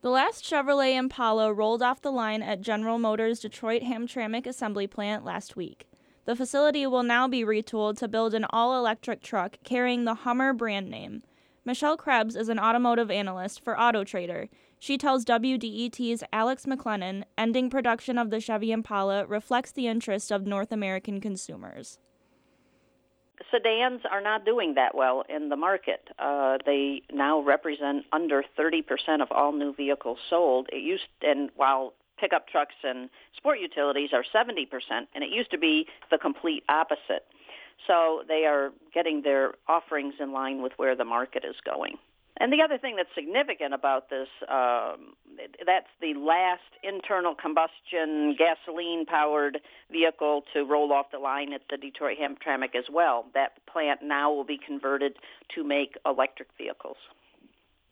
The last Chevrolet Impala rolled off the line at General Motors' Detroit Hamtramck assembly plant last week. The facility will now be retooled to build an all electric truck carrying the Hummer brand name. Michelle Krebs is an automotive analyst for AutoTrader. She tells WDET's Alex McLennan ending production of the Chevy Impala reflects the interest of North American consumers sedans are not doing that well in the market. Uh, they now represent under 30% of all new vehicles sold. It used, and while pickup trucks and sport utilities are 70%, and it used to be the complete opposite. So they are getting their offerings in line with where the market is going. And the other thing that's significant about this, um, that's the last internal combustion gasoline-powered vehicle to roll off the line at the Detroit Hamtramck as well. That plant now will be converted to make electric vehicles.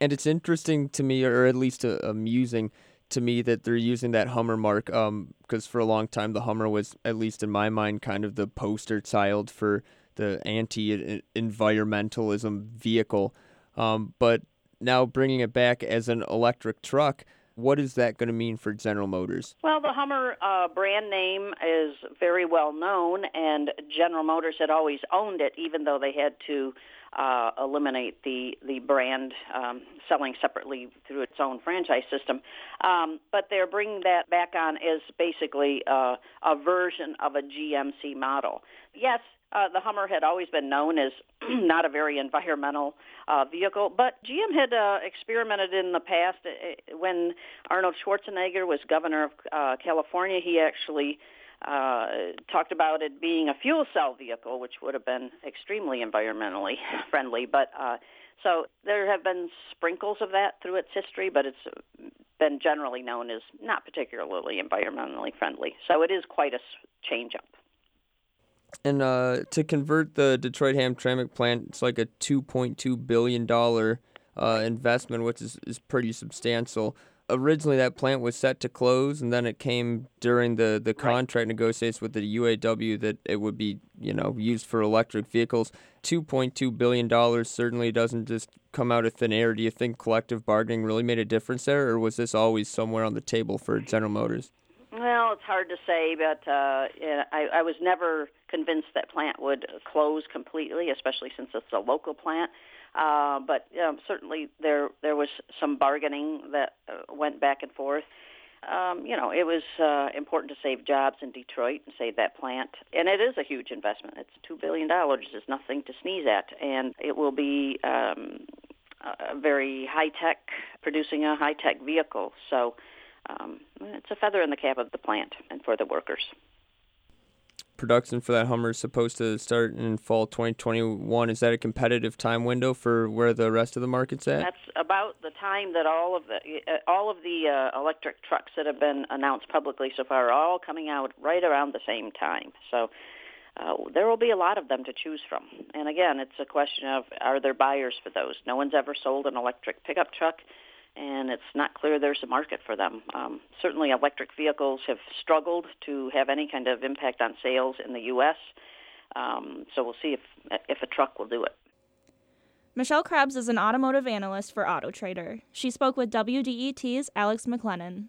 And it's interesting to me, or at least uh, amusing to me, that they're using that Hummer mark because um, for a long time the Hummer was, at least in my mind, kind of the poster child for the anti-environmentalism vehicle. Um, but now bringing it back as an electric truck, what is that going to mean for General Motors? Well, the Hummer uh, brand name is very well known, and General Motors had always owned it, even though they had to uh, eliminate the the brand um, selling separately through its own franchise system. Um, but they're bringing that back on as basically uh, a version of a GMC model. Yes, uh, the Hummer had always been known as not a very environmental uh, vehicle, but GM had uh, experimented in the past. Uh, when Arnold Schwarzenegger was governor of uh, California, he actually uh, talked about it being a fuel cell vehicle, which would have been extremely environmentally friendly. But uh, so there have been sprinkles of that through its history, but it's been generally known as not particularly environmentally friendly. So it is quite a change up. And uh, to convert the Detroit Hamtramck plant, it's like a $2.2 billion uh, investment, which is, is pretty substantial. Originally, that plant was set to close, and then it came during the, the contract right. negotiations with the UAW that it would be, you know, used for electric vehicles. $2.2 billion certainly doesn't just come out of thin air. Do you think collective bargaining really made a difference there, or was this always somewhere on the table for General Motors? Well, it's hard to say, but uh, I, I was never convinced that plant would close completely, especially since it's a local plant. Uh, but um, certainly there there was some bargaining that uh, went back and forth. Um, you know, it was uh, important to save jobs in Detroit and save that plant, and it is a huge investment. It's two billion dollars; is nothing to sneeze at, and it will be um, a very high tech, producing a high tech vehicle. So um, it's a feather in the cap of the plant and for the workers. Production for that Hummer is supposed to start in fall 2021. Is that a competitive time window for where the rest of the market's at? That's about the time that all of the uh, all of the uh, electric trucks that have been announced publicly so far are all coming out right around the same time. So uh, there will be a lot of them to choose from. And again, it's a question of are there buyers for those? No one's ever sold an electric pickup truck and it's not clear there's a market for them. Um, certainly, electric vehicles have struggled to have any kind of impact on sales in the U.S. Um, so we'll see if if a truck will do it. Michelle Krebs is an automotive analyst for AutoTrader. She spoke with WDET's Alex McLennan.